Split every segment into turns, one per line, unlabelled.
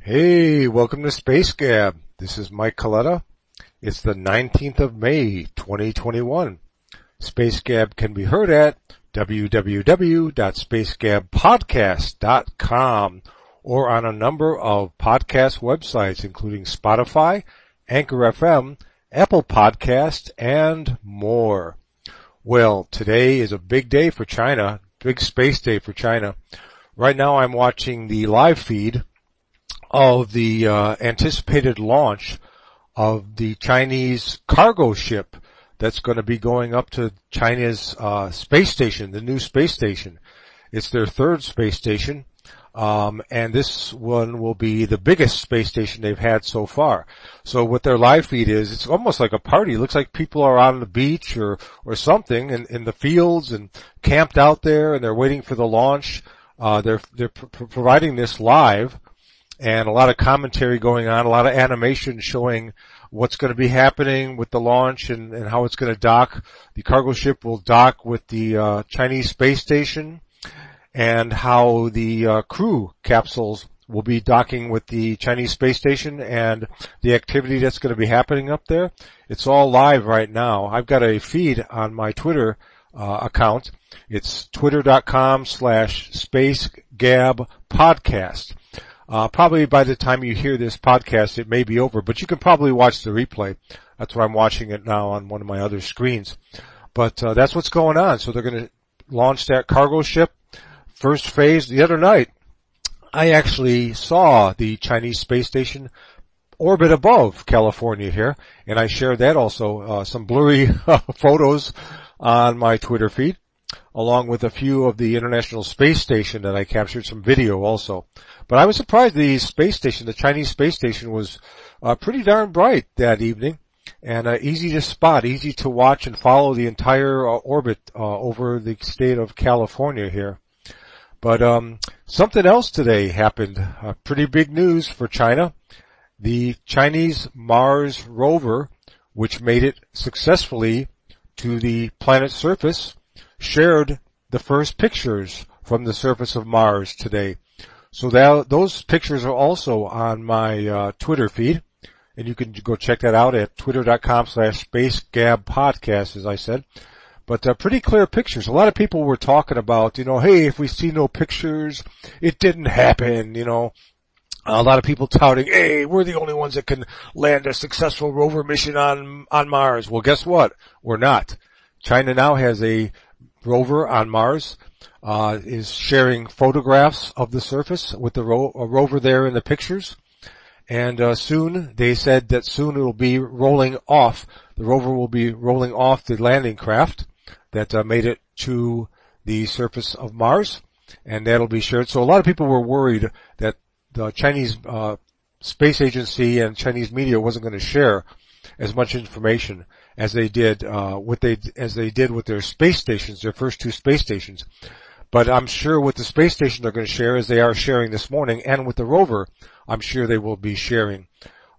Hey, welcome to Space Gab. This is Mike Coletta. It's the 19th of May, 2021. Space Gab can be heard at www.spacegabpodcast.com or on a number of podcast websites including Spotify, Anchor FM, Apple Podcast, and more. Well, today is a big day for China, big space day for China. Right now I'm watching the live feed of the uh, anticipated launch of the Chinese cargo ship that's going to be going up to China's uh, space station, the new space station. It's their third space station, um, and this one will be the biggest space station they've had so far. So what their live feed is, it's almost like a party. It looks like people are on the beach or or something in, in the fields and camped out there, and they're waiting for the launch. Uh, they're they're pr- providing this live and a lot of commentary going on, a lot of animation showing what's going to be happening with the launch and, and how it's going to dock. The cargo ship will dock with the uh, Chinese space station and how the uh, crew capsules will be docking with the Chinese space station and the activity that's going to be happening up there. It's all live right now. I've got a feed on my Twitter uh, account. It's twitter.com slash spacegab podcast. Uh, probably by the time you hear this podcast, it may be over, but you can probably watch the replay. That's why I'm watching it now on one of my other screens. But uh, that's what's going on. So they're going to launch that cargo ship. First phase the other night. I actually saw the Chinese space station orbit above California here, and I shared that also, uh, some blurry photos on my Twitter feed along with a few of the International Space Station that I captured some video also. But I was surprised the space station, the Chinese space station was uh, pretty darn bright that evening and uh, easy to spot, easy to watch and follow the entire uh, orbit uh, over the state of California here. But um, something else today happened. Uh, pretty big news for China. The Chinese Mars rover, which made it successfully to the planet's surface, shared the first pictures from the surface of Mars today. So that, those pictures are also on my uh, Twitter feed, and you can go check that out at twitter.com slash spacegabpodcast, as I said. But uh, pretty clear pictures. A lot of people were talking about, you know, hey, if we see no pictures, it didn't happen, you know. A lot of people touting, hey, we're the only ones that can land a successful rover mission on, on Mars. Well, guess what? We're not. China now has a rover on Mars uh, is sharing photographs of the surface with the ro- rover there in the pictures. And uh, soon, they said that soon it will be rolling off. The rover will be rolling off the landing craft that uh, made it to the surface of Mars, and that'll be shared. So a lot of people were worried that the Chinese uh, space agency and Chinese media wasn't going to share as much information as they did uh, what they as they did with their space stations, their first two space stations. But I'm sure with the space station they're going to share, as they are sharing this morning, and with the rover, I'm sure they will be sharing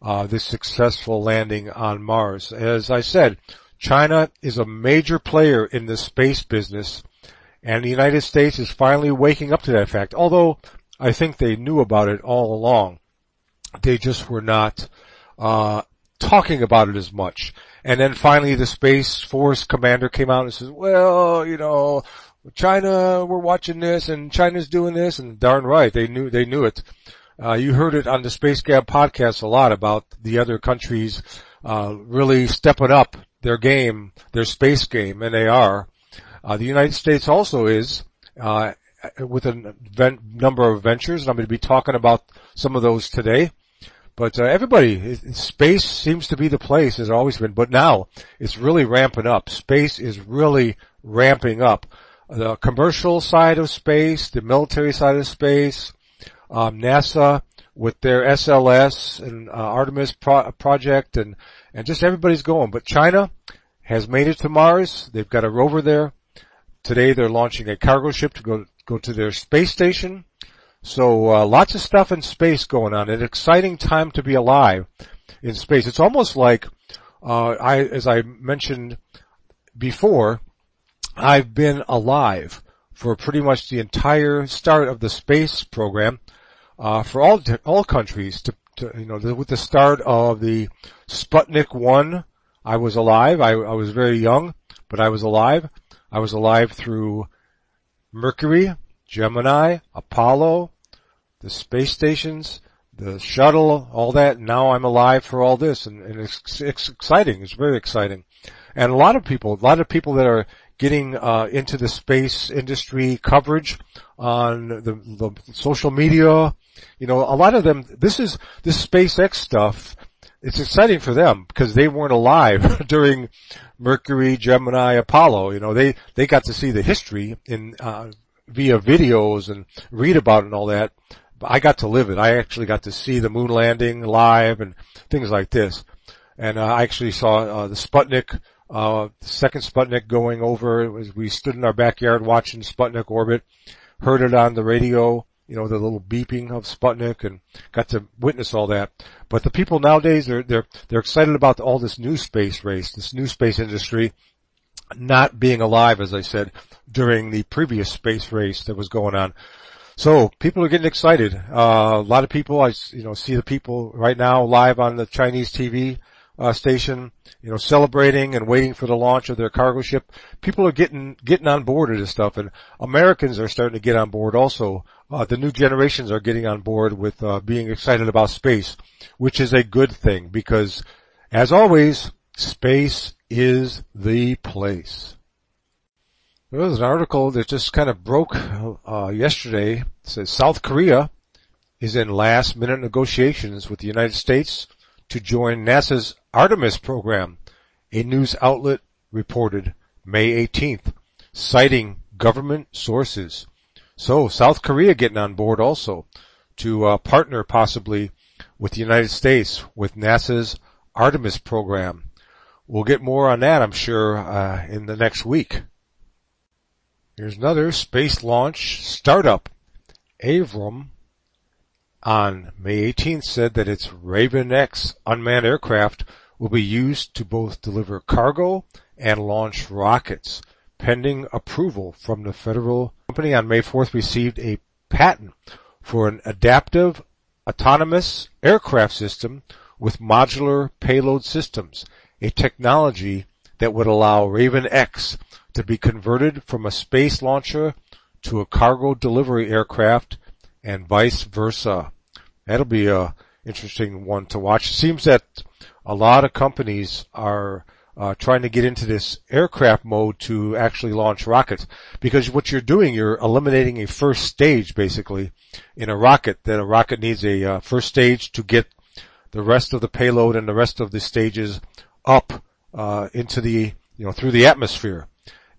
uh, this successful landing on Mars. As I said, China is a major player in the space business, and the United States is finally waking up to that fact. Although I think they knew about it all along, they just were not uh, talking about it as much. And then finally the Space Force commander came out and says, well, you know, China, we're watching this and China's doing this and darn right, they knew, they knew it. Uh, you heard it on the Space Gab podcast a lot about the other countries, uh, really stepping up their game, their space game, and they are. Uh, the United States also is, uh, with a number of ventures, and I'm going to be talking about some of those today. But uh, everybody, space seems to be the place, as always been. But now it's really ramping up. Space is really ramping up. The commercial side of space, the military side of space, um, NASA with their SLS and uh, Artemis pro- project, and and just everybody's going. But China has made it to Mars. They've got a rover there. Today they're launching a cargo ship to go go to their space station. So uh, lots of stuff in space going on. An exciting time to be alive in space. It's almost like uh, I, as I mentioned before, I've been alive for pretty much the entire start of the space program uh, for all all countries. To, to you know, the, with the start of the Sputnik one, I was alive. I, I was very young, but I was alive. I was alive through Mercury, Gemini, Apollo, the space stations, the shuttle, all that. Now I'm alive for all this, and, and it's, it's, exciting. It's very exciting, and a lot of people, a lot of people that are getting uh, into the space industry coverage on the, the social media. You know, a lot of them. This is this SpaceX stuff. It's exciting for them because they weren't alive during Mercury, Gemini, Apollo. You know, they they got to see the history in uh, via videos and read about it and all that. But I got to live it. I actually got to see the moon landing live and things like this. And uh, I actually saw uh, the Sputnik, uh, second Sputnik going over. Was, we stood in our backyard watching Sputnik orbit, heard it on the radio, you know, the little beeping of Sputnik and got to witness all that. But the people nowadays, they're, they're, they're excited about all this new space race, this new space industry not being alive, as I said, during the previous space race that was going on. So people are getting excited. Uh, a lot of people, I you know see the people right now live on the Chinese TV uh, station, you know, celebrating and waiting for the launch of their cargo ship. People are getting getting on board of this stuff, and Americans are starting to get on board also. Uh, the new generations are getting on board with uh, being excited about space, which is a good thing because, as always, space is the place. There was an article that just kind of broke uh, yesterday. It says South Korea is in last minute negotiations with the United States to join NASA's Artemis program. A news outlet reported May 18th, citing government sources. So South Korea getting on board also to uh, partner possibly with the United States with NASA's Artemis program. We'll get more on that, I'm sure, uh, in the next week. Here's another space launch startup. Avram on May 18th said that its Ravn X unmanned aircraft will be used to both deliver cargo and launch rockets. Pending approval from the federal company on May 4th received a patent for an adaptive autonomous aircraft system with modular payload systems, a technology that would allow Ravn X to be converted from a space launcher to a cargo delivery aircraft and vice versa. That'll be a interesting one to watch. It seems that a lot of companies are uh, trying to get into this aircraft mode to actually launch rockets because what you're doing, you're eliminating a first stage basically in a rocket. That a rocket needs a uh, first stage to get the rest of the payload and the rest of the stages up uh, into the you know through the atmosphere.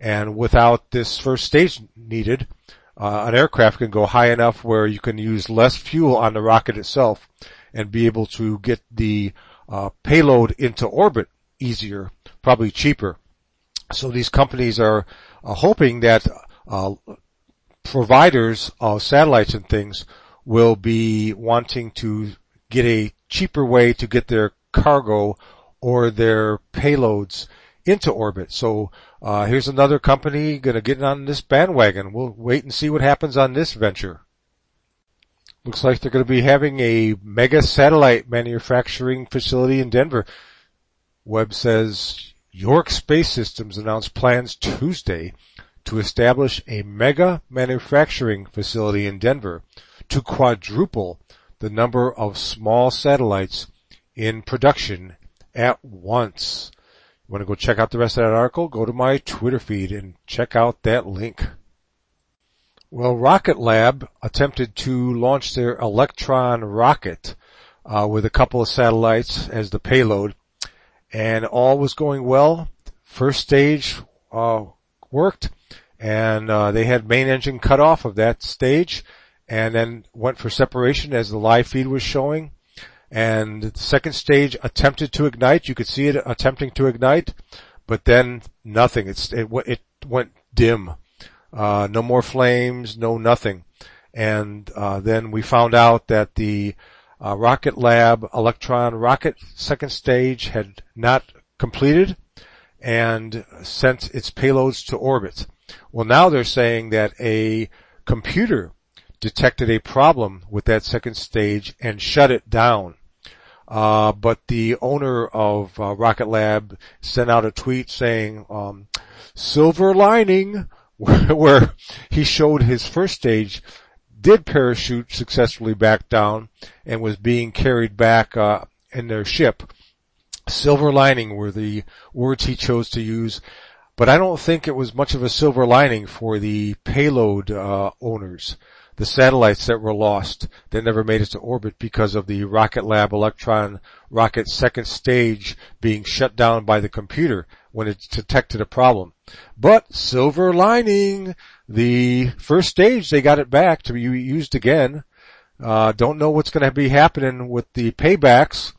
And without this first stage needed, uh, an aircraft can go high enough where you can use less fuel on the rocket itself and be able to get the uh, payload into orbit easier, probably cheaper. So these companies are uh, hoping that uh, providers of satellites and things will be wanting to get a cheaper way to get their cargo or their payloads into orbit. So uh, here's another company going to get on this bandwagon. We'll wait and see what happens on this venture. Looks like they're going to be having a mega satellite manufacturing facility in Denver. Webb says York Space Systems announced plans Tuesday to establish a mega manufacturing facility in Denver to quadruple the number of small satellites in production at once You want to go check out the rest of that article, go to my Twitter feed and check out that link. Well, Rocket Lab attempted to launch their Electron rocket uh, with a couple of satellites as the payload, and all was going well. First stage uh, worked, and uh, they had main engine cut off of that stage, and then went for separation as the live feed was showing and the second stage attempted to ignite. You could see it attempting to ignite, but then nothing. It's, it, it went dim. Uh, no more flames, no nothing. and uh, then we found out that the uh, Rocket Lab Electron rocket second stage had not completed and sent its payloads to orbit. Well, now they're saying that a computer detected a problem with that second stage and shut it down. Uh, but the owner of uh, Rocket Lab sent out a tweet saying, um, silver lining, where he showed his first stage did parachute successfully back down and was being carried back uh, in their ship. Silver lining were the words he chose to use, but I don't think it was much of a silver lining for the payload uh, owners the satellites that were lost that never made it to orbit because of the Rocket Lab Electron rocket second stage being shut down by the computer when it detected a problem. But silver lining, the first stage they got it back to be used again. Uh, don't know what's going to be happening with the paybacks.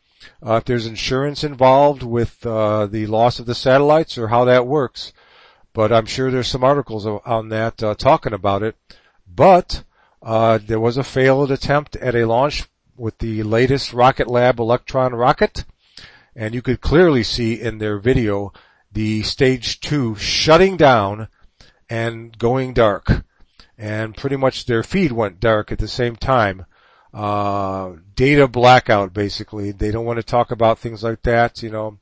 Uh, if there's insurance involved with uh, the loss of the satellites or how that works. But I'm sure there's some articles on that uh, talking about it. But uh, there was a failed attempt at a launch with the latest Rocket Lab Electron rocket, and you could clearly see in their video the stage two shutting down and going dark. And pretty much their feed went dark at the same time. Uh, data blackout basically. They don't want to talk about things like that, you know.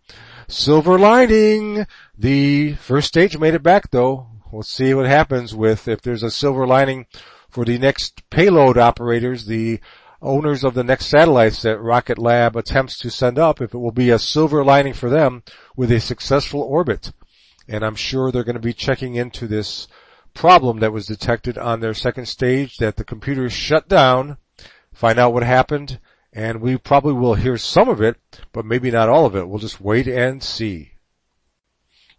Silver lining! The first stage made it back though. We'll see what happens with if there's a silver lining for the next payload operators, the owners of the next satellites that Rocket Lab attempts to send up, if it will be a silver lining for them with a successful orbit. And I'm sure they're going to be checking into this problem that was detected on their second stage that the computer shut down, find out what happened, and we probably will hear some of it, but maybe not all of it. We'll just wait and see.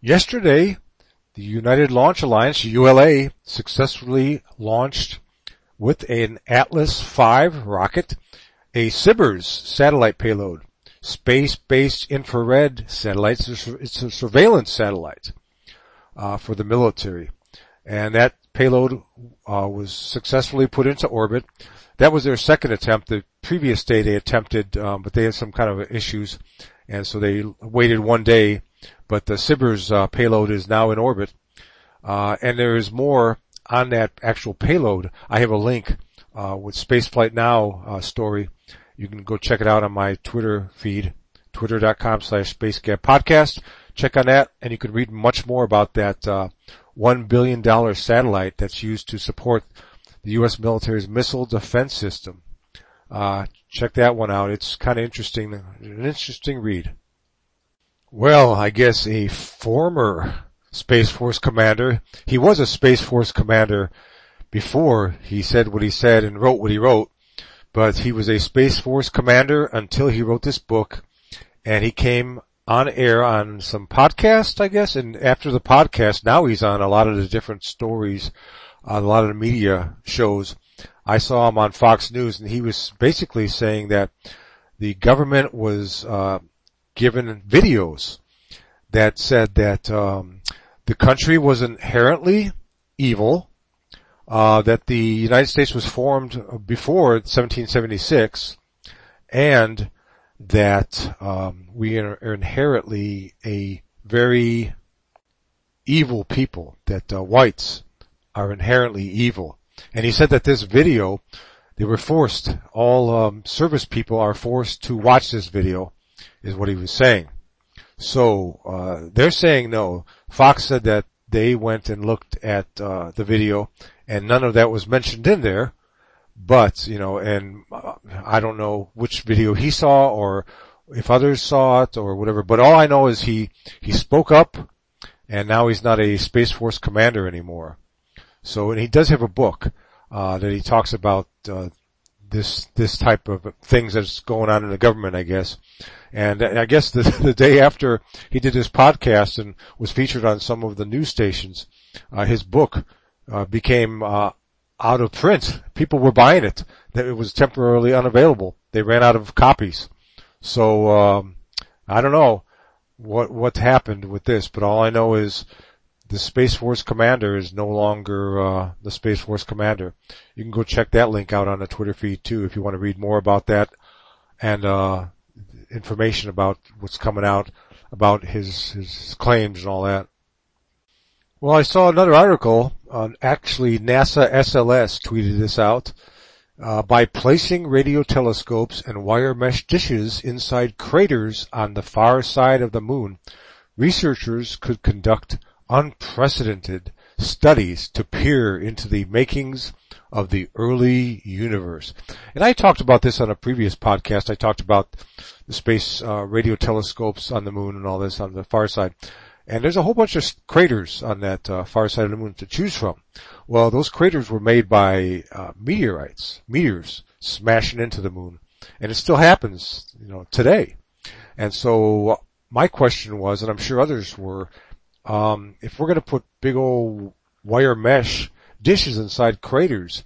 Yesterday, the United Launch Alliance, ULA, successfully launched with an Atlas V rocket, a SBIRS satellite payload, space-based infrared satellite. It's a surveillance satellite uh, for the military, and that payload uh, was successfully put into orbit. That was their second attempt. The previous day they attempted, um, but they had some kind of issues, and so they waited one day but the SBIRS uh, payload is now in orbit. Uh, and there is more on that actual payload. I have a link uh, with Spaceflight Now uh, story. You can go check it out on my Twitter feed, twitter.com slash spacegab Check on that, and you can read much more about that uh, $1 billion satellite that's used to support the U.S. military's missile defense system. Uh, check that one out. It's kind of interesting, an interesting read. Well, I guess a former Space Force commander. He was a Space Force commander before he said what he said and wrote what he wrote, but he was a Space Force commander until he wrote this book and he came on air on some podcast, I guess, and after the podcast, now he's on a lot of the different stories, on a lot of the media shows. I saw him on Fox News and he was basically saying that the government was, uh, given videos that said that um, the country was inherently evil, uh, that the United States was formed before 1776, and that um, we are inherently a very evil people, that uh, whites are inherently evil. And he said that this video, they were forced, all um, service people are forced to watch this video is what he was saying. So uh, they're saying no. Fox said that they went and looked at uh, the video, and none of that was mentioned in there. But you know, and uh, I don't know which video he saw or if others saw it or whatever. But all I know is he he spoke up, and now he's not a Space Force commander anymore. So, and he does have a book uh, that he talks about uh, this this type of things that's going on in the government, I guess. And I guess the, the day after he did his podcast and was featured on some of the news stations, uh, his book uh, became uh, out of print. People were buying it. that It was temporarily unavailable. They ran out of copies. So um, I don't know what what happened with this, but all I know is the Space Force commander is no longer uh, the Space Force commander. You can go check that link out on the Twitter feed too if you want to read more about that and uh, information about what's coming out about his his claims and all that. Well, I saw another article. Uh, actually, NASA SLS tweeted this out. Uh, by placing radio telescopes and wire mesh dishes inside craters on the far side of the moon, researchers could conduct unprecedented studies to peer into the makings of the early universe. And I talked about this on a previous podcast. I talked about the space uh, radio telescopes on the moon and all this on the far side. And there's a whole bunch of craters on that uh, far side of the moon to choose from. Well, those craters were made by uh, meteorites, meteors smashing into the moon, and it still happens, you know, today. And so my question was, and I'm sure others were, um, if we're going to put big old wire mesh dishes inside craters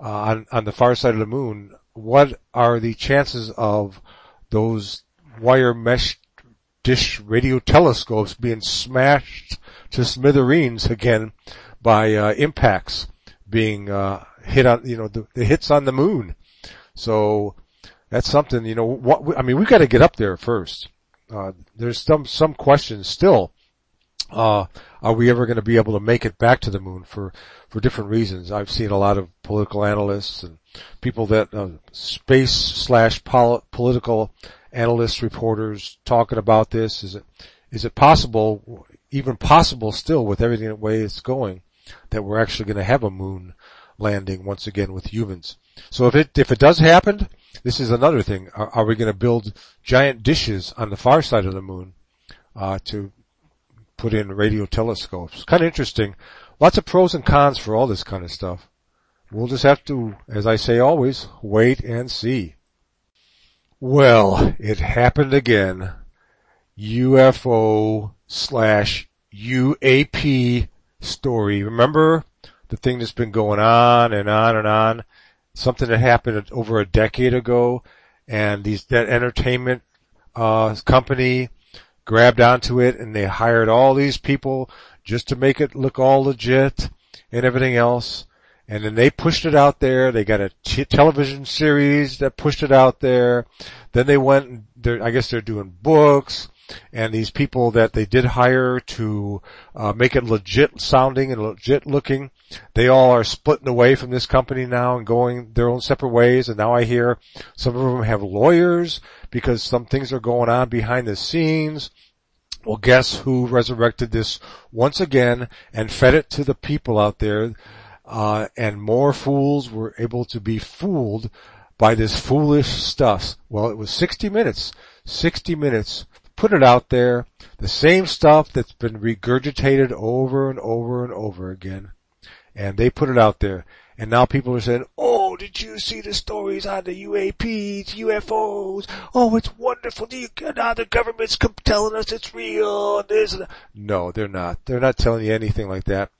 uh, on on the far side of the moon, what are the chances of those wire mesh dish radio telescopes being smashed to smithereens again by uh, impacts being uh, hit on you know the, the hits on the moon. So that's something you know. What I mean, we've got to get up there first. Uh, there's some some questions still uh, are we ever going to be able to make it back to the moon for, for different reasons? I've seen a lot of political analysts and people that, uh, space slash pol- political analysts, reporters talking about this. Is it, is it possible, even possible still with everything the way it's going, that we're actually going to have a moon landing once again with humans? So if it, if it does happen, this is another thing. Are, are we going to build giant dishes on the far side of the moon, uh, to put in radio telescopes. Kind of interesting. Lots of pros and cons for all this kind of stuff. We'll just have to, as I say always, wait and see. Well, it happened again. UFO slash UAP story. Remember the thing that's been going on and on and on? Something that happened over a decade ago and these, that entertainment, uh, company grabbed onto it and they hired all these people just to make it look all legit and everything else. And then they pushed it out there. They got a t- television series that pushed it out there. Then they went, and I guess they're doing books and these people that they did hire to uh, make it legit sounding and legit looking, they all are splitting away from this company now and going their own separate ways. And now I hear some of them have lawyers because some things are going on behind the scenes. Well, guess who resurrected this once again and fed it to the people out there? Uh, and more fools were able to be fooled by this foolish stuff. Well, it was 60 minutes. 60 minutes put it out there, the same stuff that's been regurgitated over and over and over again. And they put it out there. And now people are saying, oh, did you see the stories on the UAPs, UFOs? Oh, it's wonderful. Now the government's telling us it's real. This No, they're not. They're not telling you anything like that.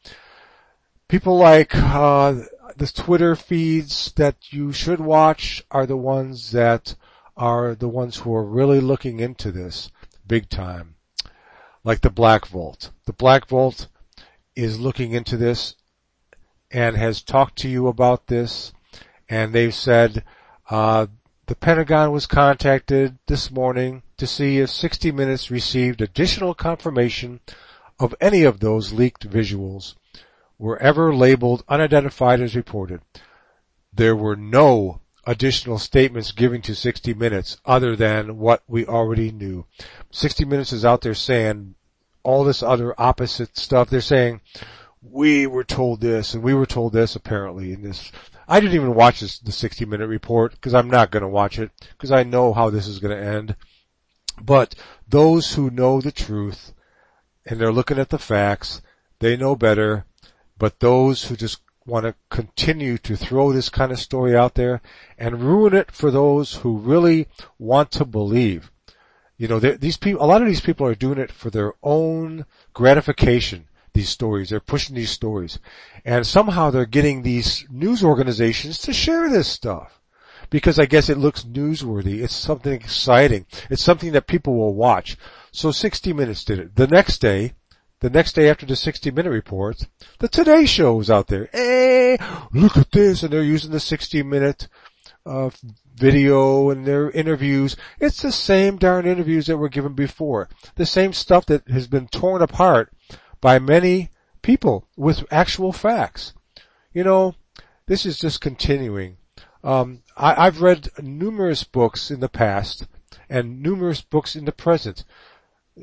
People like, uh, the Twitter feeds that you should watch are the ones that are the ones who are really looking into this big time. Like the Black Vault. The Black Vault is looking into this and has talked to you about this and they've said, uh, the Pentagon was contacted this morning to see if 60 Minutes received additional confirmation of any of those leaked visuals were ever labeled unidentified as reported. There were no additional statements given to 60 Minutes other than what we already knew. 60 Minutes is out there saying all this other opposite stuff. They're saying, we were told this and we were told this apparently in this. I didn't even watch this, the 60 minute report because I'm not going to watch it because I know how this is going to end. But those who know the truth and they're looking at the facts, they know better. But those who just want to continue to throw this kind of story out there and ruin it for those who really want to believe. You know, these people, a lot of these people are doing it for their own gratification. These stories, they're pushing these stories, and somehow they're getting these news organizations to share this stuff because I guess it looks newsworthy. It's something exciting. It's something that people will watch. So 60 Minutes did it. The next day, the next day after the 60 minute report, the Today Show was out there. Hey, look at this, and they're using the 60 minute uh, video and their interviews. It's the same darn interviews that were given before. The same stuff that has been torn apart by many people with actual facts. You know, this is just continuing. Um, I, have read numerous books in the past and numerous books in the present.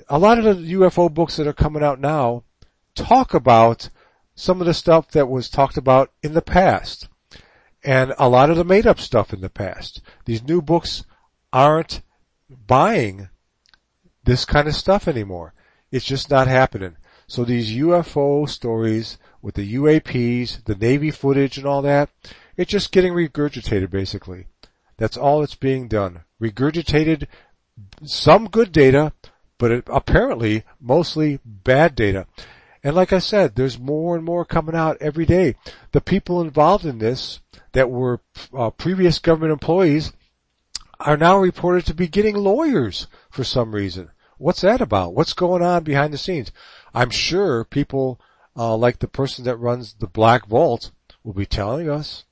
A lot of the UFO books that are coming out now talk about some of the stuff that was talked about in the past and a lot of the made up stuff in the past. These new books aren't buying this kind of stuff anymore. It's just not happening. So these UFO stories with the UAPs, the Navy footage and all that, it's just getting regurgitated basically. That's all that's being done. Regurgitated some good data, but it, apparently mostly bad data. And like I said, there's more and more coming out every day. The people involved in this that were uh, previous government employees are now reported to be getting lawyers for some reason. What's that about? What's going on behind the scenes? I'm sure people uh, like the person that runs the Black Vault will be telling us.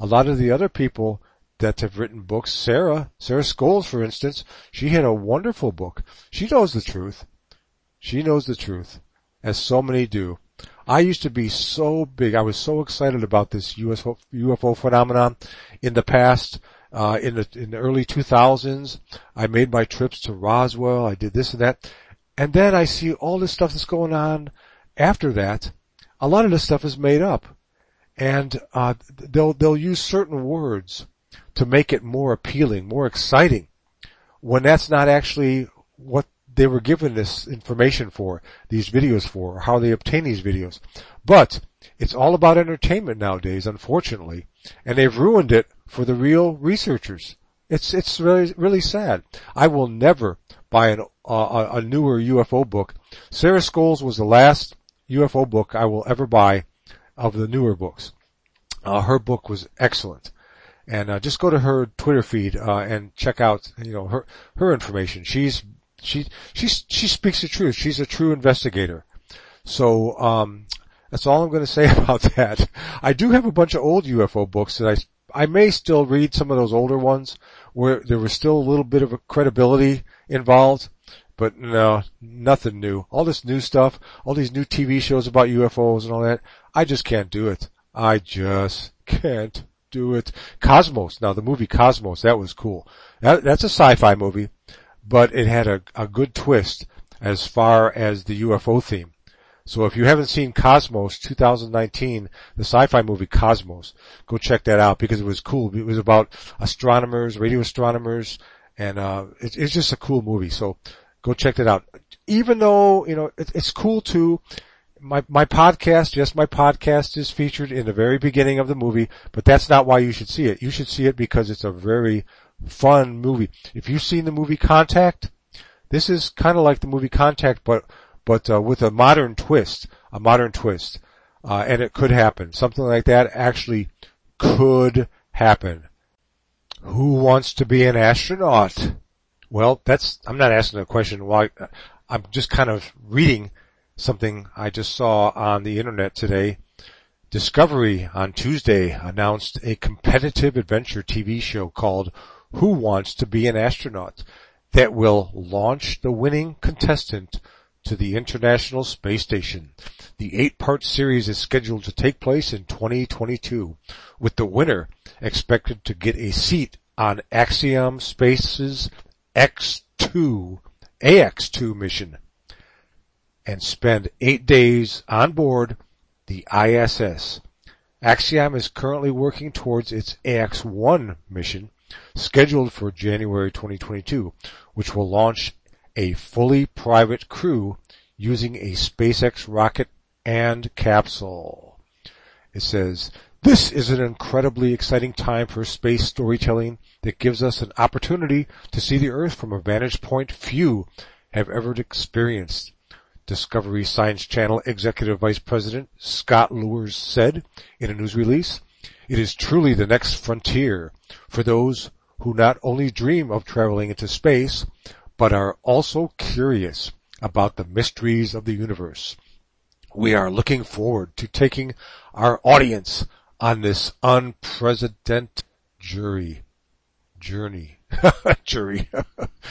A lot of the other people that have written books, Sarah, Sarah Scoles, for instance, she had a wonderful book. She knows the truth. She knows the truth, as so many do. I used to be so big. I was so excited about this UFO, UFO phenomenon in the past. Uh, in the in the early 2000s, I made my trips to Roswell. I did this and that, and then I see all this stuff that's going on after that. A lot of this stuff is made up, and uh, they'll they'll use certain words to make it more appealing, more exciting, when that's not actually what they were given this information for, these videos for, or how they obtain these videos. But it's all about entertainment nowadays, unfortunately, and they've ruined it for the real researchers. It's it's really really sad. I will never buy an, uh, a newer UFO book. Sarah Scoles was the last UFO book I will ever buy of the newer books. Uh, her book was excellent and uh, just go to her Twitter feed uh, and check out you know her her information. She's she she she speaks the truth. She's a true investigator. So um, that's all I'm going to say about that. I do have a bunch of old UFO books that I I may still read some of those older ones where there was still a little bit of a credibility involved. But no, nothing new. All this new stuff, all these new TV shows about UFOs and all that, I just can't do it. I just can't do it. Cosmos. Now the movie Cosmos, that was cool. That, that's a sci-fi movie, but it had a, a good twist as far as the UFO theme. So if you haven't seen Cosmos 2019, the sci-fi movie Cosmos, go check that out because it was cool. It was about astronomers, radio astronomers, and uh, it, it's just a cool movie. So go check that out. Even though you know it, it's cool too my, my podcast, yes, my podcast is featured in the very beginning of the movie, but that's not why you should see it. You should see it because it's a very fun movie. If you've seen the movie Contact, this is kind of like the movie Contact, but, but, uh, with a modern twist, a modern twist. Uh, and it could happen. Something like that actually could happen. Who wants to be an astronaut? Well, that's, I'm not asking a question why, I'm just kind of reading something I just saw on the internet today. Discovery on Tuesday announced a competitive adventure TV show called Who Wants to Be an Astronaut that will launch the winning contestant to the International Space Station. The eight-part series is scheduled to take place in 2022, with the winner expected to get a seat on Axiom Space's X2, AX2 mission and spend eight days on board the ISS. Axiom is currently working towards its AX-1 mission, scheduled for January 2022, which will launch a fully private crew using a SpaceX rocket and capsule. It says, this is an incredibly exciting time for space storytelling that gives us an opportunity to see the Earth from a vantage point few have ever experienced. Discovery Science Channel Executive Vice President Scott Lewers said in a news release, it is truly the next frontier for those who not only dream of traveling into space, but are also curious about the mysteries of the universe. We are looking forward to taking our audience on this unprecedented jury, journey, jury.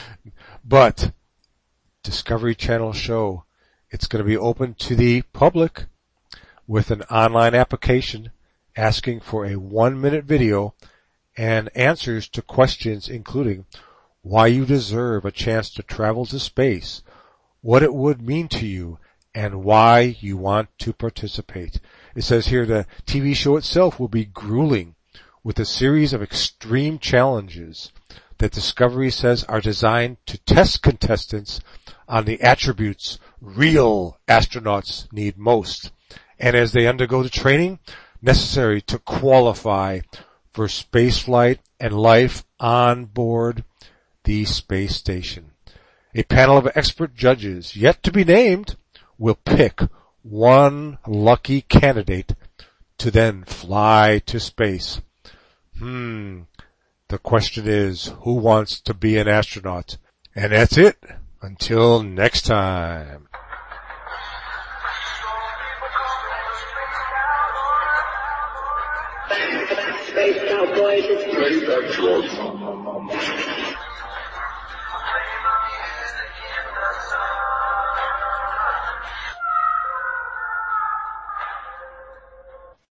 but Discovery Channel show, it's going to be open to the public with an online application asking for a one minute video and answers to questions including why you deserve a chance to travel to space, what it would mean to you, and why you want to participate. It says here the TV show itself will be grueling with a series of extreme challenges that Discovery says are designed to test contestants on the attributes real astronauts need most. And as they undergo the training necessary to qualify for spaceflight and life on board the space station. A panel of expert judges, yet to be named, will pick one lucky candidate to then fly to space. Hmm. The question is, who wants to be an astronaut? And that's it. Until next time. appliances. Manufacturers.